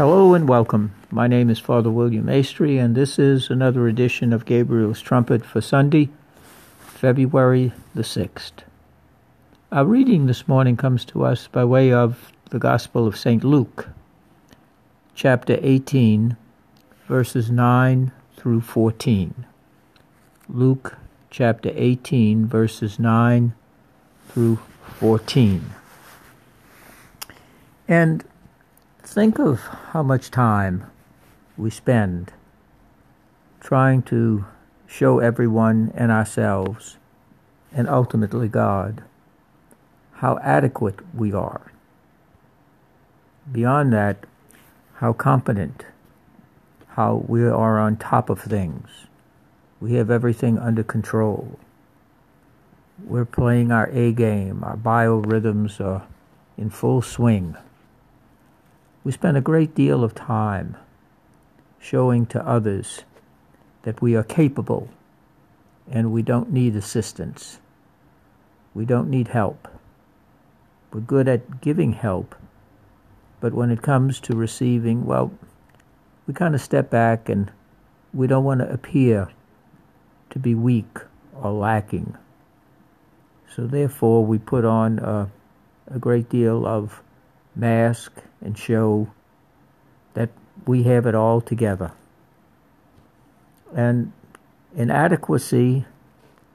Hello and welcome. My name is Father William Astry, and this is another edition of Gabriel's Trumpet for Sunday, February the 6th. Our reading this morning comes to us by way of the Gospel of St. Luke, chapter 18, verses 9 through 14. Luke chapter 18, verses 9 through 14. And think of how much time we spend trying to show everyone and ourselves, and ultimately God, how adequate we are. Beyond that, how competent, how we are on top of things. We have everything under control. We're playing our A game, our biorhythms are in full swing. We spend a great deal of time showing to others that we are capable and we don't need assistance. We don't need help. We're good at giving help, but when it comes to receiving, well, we kind of step back and we don't want to appear to be weak or lacking. So therefore, we put on a, a great deal of mask and show that we have it all together. And inadequacy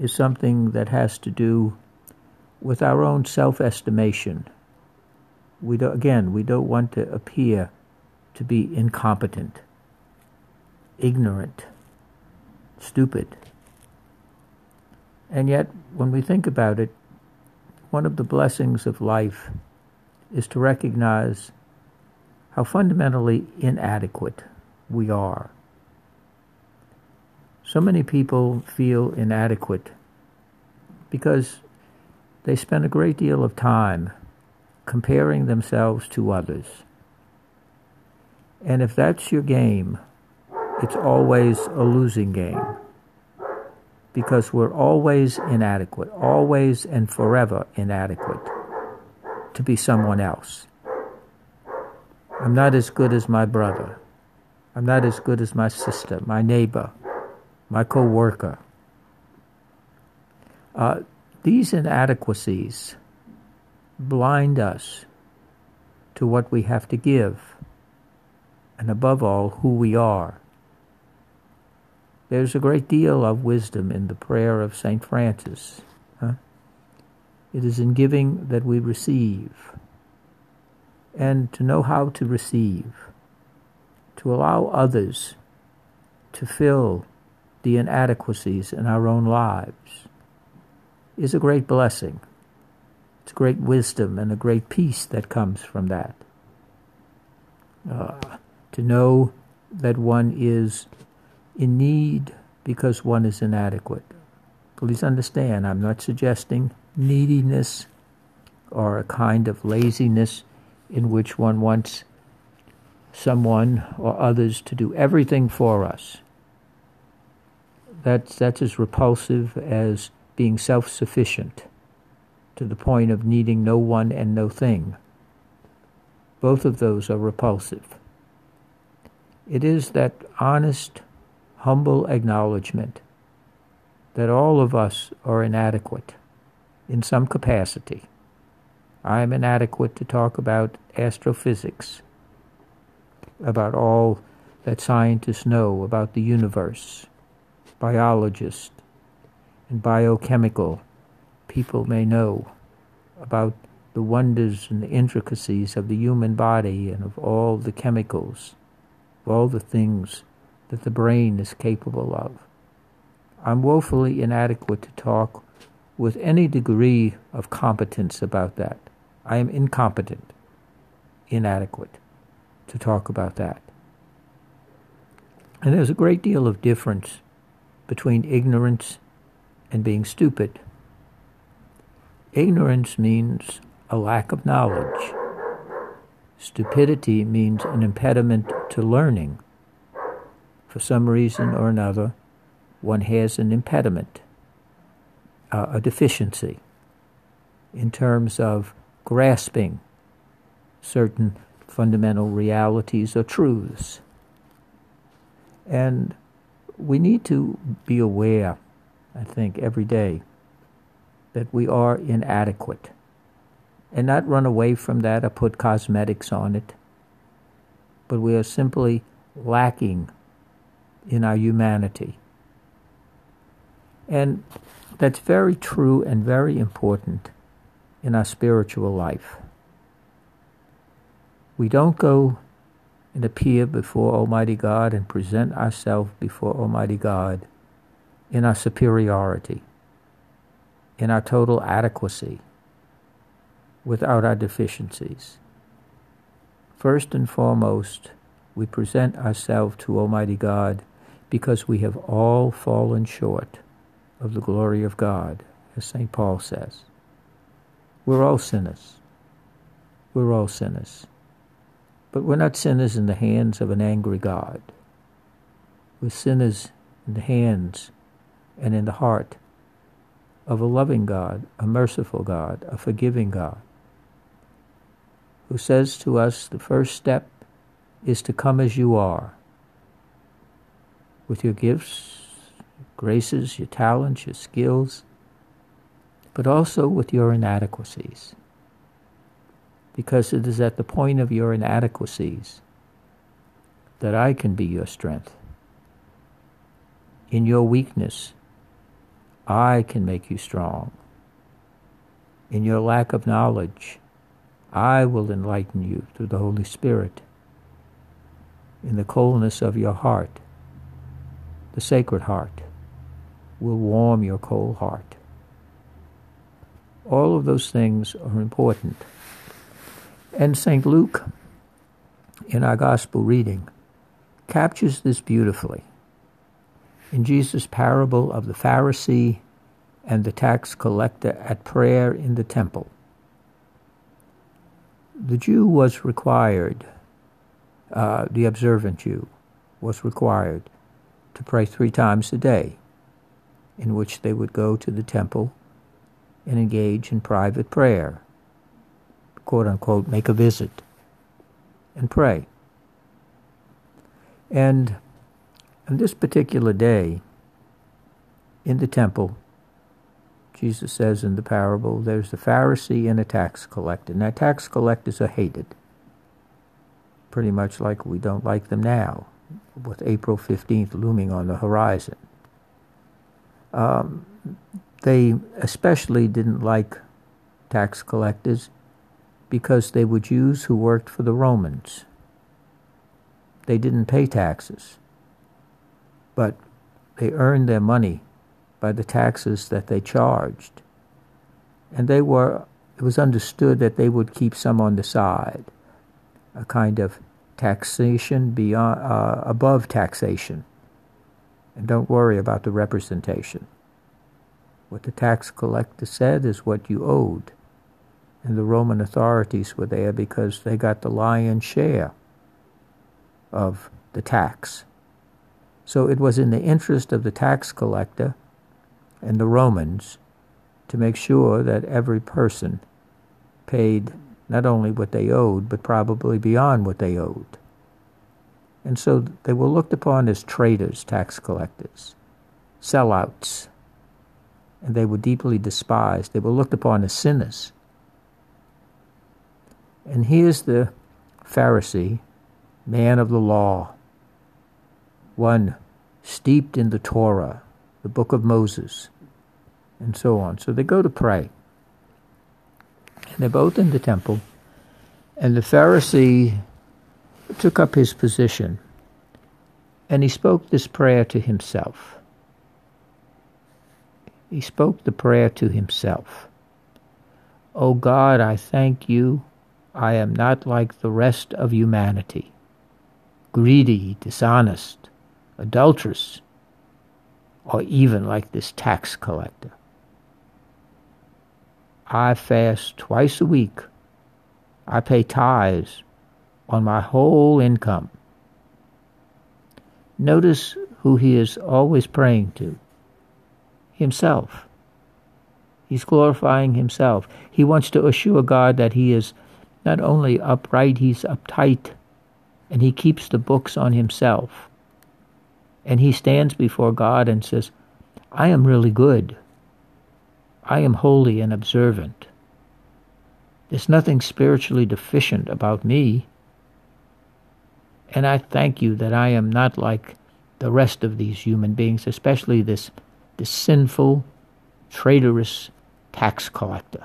is something that has to do with our own self estimation. We do, again, we don't want to appear to be incompetent, ignorant, stupid. And yet, when we think about it, one of the blessings of life is to recognize how fundamentally inadequate we are. So many people feel inadequate because they spend a great deal of time comparing themselves to others. And if that's your game, it's always a losing game because we're always inadequate, always and forever inadequate to be someone else. I'm not as good as my brother. I'm not as good as my sister, my neighbor, my co worker. Uh, these inadequacies blind us to what we have to give, and above all, who we are. There's a great deal of wisdom in the prayer of St. Francis. It is in giving that we receive. And to know how to receive, to allow others to fill the inadequacies in our own lives, is a great blessing. It's great wisdom and a great peace that comes from that. Uh, to know that one is in need because one is inadequate. Please understand, I'm not suggesting neediness or a kind of laziness in which one wants someone or others to do everything for us. That's, that's as repulsive as being self sufficient to the point of needing no one and no thing. Both of those are repulsive. It is that honest, humble acknowledgement that all of us are inadequate in some capacity. I am inadequate to talk about astrophysics, about all that scientists know about the universe, biologists and biochemical people may know about the wonders and the intricacies of the human body and of all the chemicals, of all the things that the brain is capable of. I'm woefully inadequate to talk with any degree of competence about that. I am incompetent, inadequate to talk about that. And there's a great deal of difference between ignorance and being stupid. Ignorance means a lack of knowledge. Stupidity means an impediment to learning. For some reason or another, one has an impediment uh, a deficiency in terms of grasping certain fundamental realities or truths. And we need to be aware, I think, every day that we are inadequate and not run away from that or put cosmetics on it, but we are simply lacking in our humanity. And that's very true and very important in our spiritual life. We don't go and appear before Almighty God and present ourselves before Almighty God in our superiority, in our total adequacy, without our deficiencies. First and foremost, we present ourselves to Almighty God because we have all fallen short of the glory of God, as St. Paul says. We're all sinners. We're all sinners. But we're not sinners in the hands of an angry God. We're sinners in the hands and in the heart of a loving God, a merciful God, a forgiving God, who says to us the first step is to come as you are, with your gifts, graces, your talents, your skills, but also with your inadequacies because it is at the point of your inadequacies that I can be your strength. In your weakness, I can make you strong. In your lack of knowledge, I will enlighten you through the Holy Spirit. In the coldness of your heart, the sacred heart will warm your cold heart. All of those things are important. And St. Luke, in our gospel reading, captures this beautifully. In Jesus' parable of the Pharisee and the tax collector at prayer in the temple, the Jew was required, uh, the observant Jew was required to pray three times a day, in which they would go to the temple and engage in private prayer quote unquote, make a visit and pray. And on this particular day, in the temple, Jesus says in the parable, there's a Pharisee and a tax collector. Now, tax collectors are hated, pretty much like we don't like them now, with April 15th looming on the horizon. Um, they especially didn't like tax collectors because they were Jews who worked for the Romans. They didn't pay taxes, but they earned their money by the taxes that they charged. And they were, it was understood that they would keep some on the side, a kind of taxation beyond, uh, above taxation. And don't worry about the representation. What the tax collector said is what you owed and the Roman authorities were there because they got the lion's share of the tax. So it was in the interest of the tax collector and the Romans to make sure that every person paid not only what they owed, but probably beyond what they owed. And so they were looked upon as traitors, tax collectors, sellouts, and they were deeply despised. They were looked upon as sinners. And here's the Pharisee, man of the law, one steeped in the Torah, the book of Moses, and so on. So they go to pray. And they're both in the temple. And the Pharisee took up his position and he spoke this prayer to himself. He spoke the prayer to himself. O oh God, I thank you I am not like the rest of humanity greedy, dishonest, adulterous, or even like this tax collector. I fast twice a week. I pay tithes on my whole income. Notice who he is always praying to himself. He's glorifying himself. He wants to assure God that he is not only upright, he's uptight, and he keeps the books on himself. And he stands before God and says, I am really good. I am holy and observant. There's nothing spiritually deficient about me. And I thank you that I am not like the rest of these human beings, especially this, this sinful, traitorous tax collector.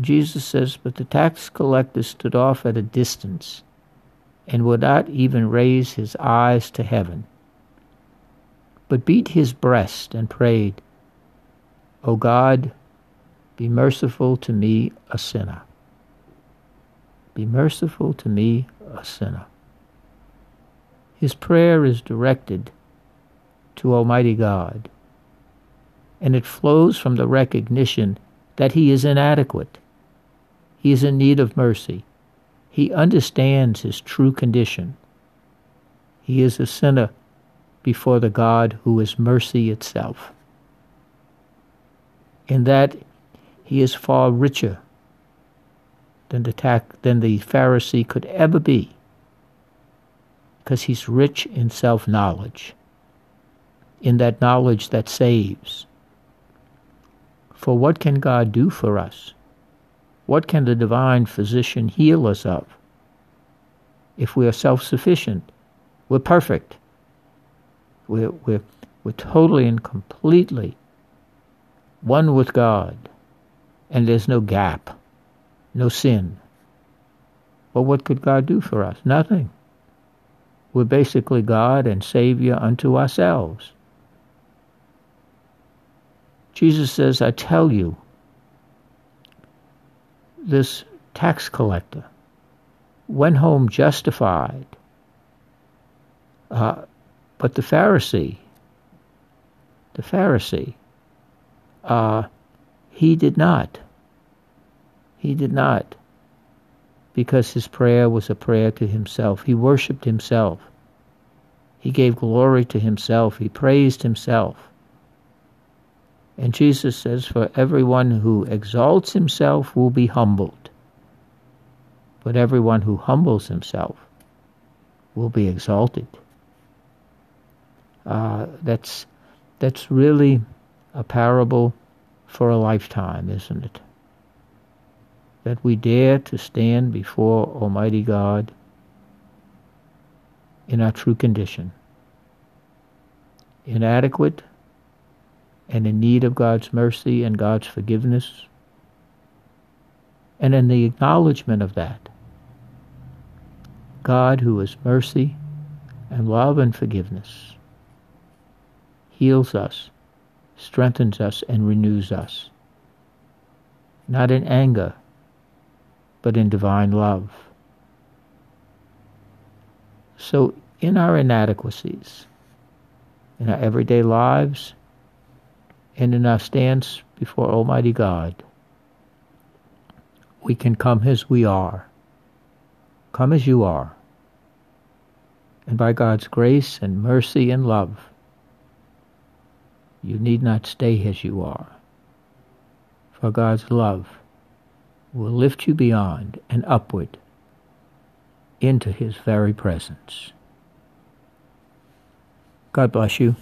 Jesus says, But the tax collector stood off at a distance and would not even raise his eyes to heaven, but beat his breast and prayed, O God, be merciful to me, a sinner. Be merciful to me, a sinner. His prayer is directed to Almighty God, and it flows from the recognition that he is inadequate. He is in need of mercy. He understands his true condition. He is a sinner before the God who is mercy itself. In that he is far richer than the, tac- than the Pharisee could ever be because he's rich in self knowledge, in that knowledge that saves. For what can God do for us? What can the divine physician heal us of? If we are self sufficient, we're perfect. We're, we're, we're totally and completely one with God, and there's no gap no sin. Well, what could God do for us? Nothing. We're basically God and Savior unto ourselves. Jesus says, I tell you, this tax collector went home justified. Uh, but the Pharisee, the Pharisee, uh, he did not. He did not, because his prayer was a prayer to himself. He worshiped himself. He gave glory to himself. He praised himself. And Jesus says, For everyone who exalts himself will be humbled, but everyone who humbles himself will be exalted. Uh, that's that's really a parable for a lifetime, isn't it? That we dare to stand before Almighty God in our true condition, inadequate and in need of God's mercy and God's forgiveness, and in the acknowledgement of that, God, who is mercy and love and forgiveness, heals us, strengthens us, and renews us. Not in anger, but in divine love. So, in our inadequacies, in our everyday lives, and in our stance before Almighty God, we can come as we are. Come as you are. And by God's grace and mercy and love, you need not stay as you are. For God's love will lift you beyond and upward into his very presence. God bless you.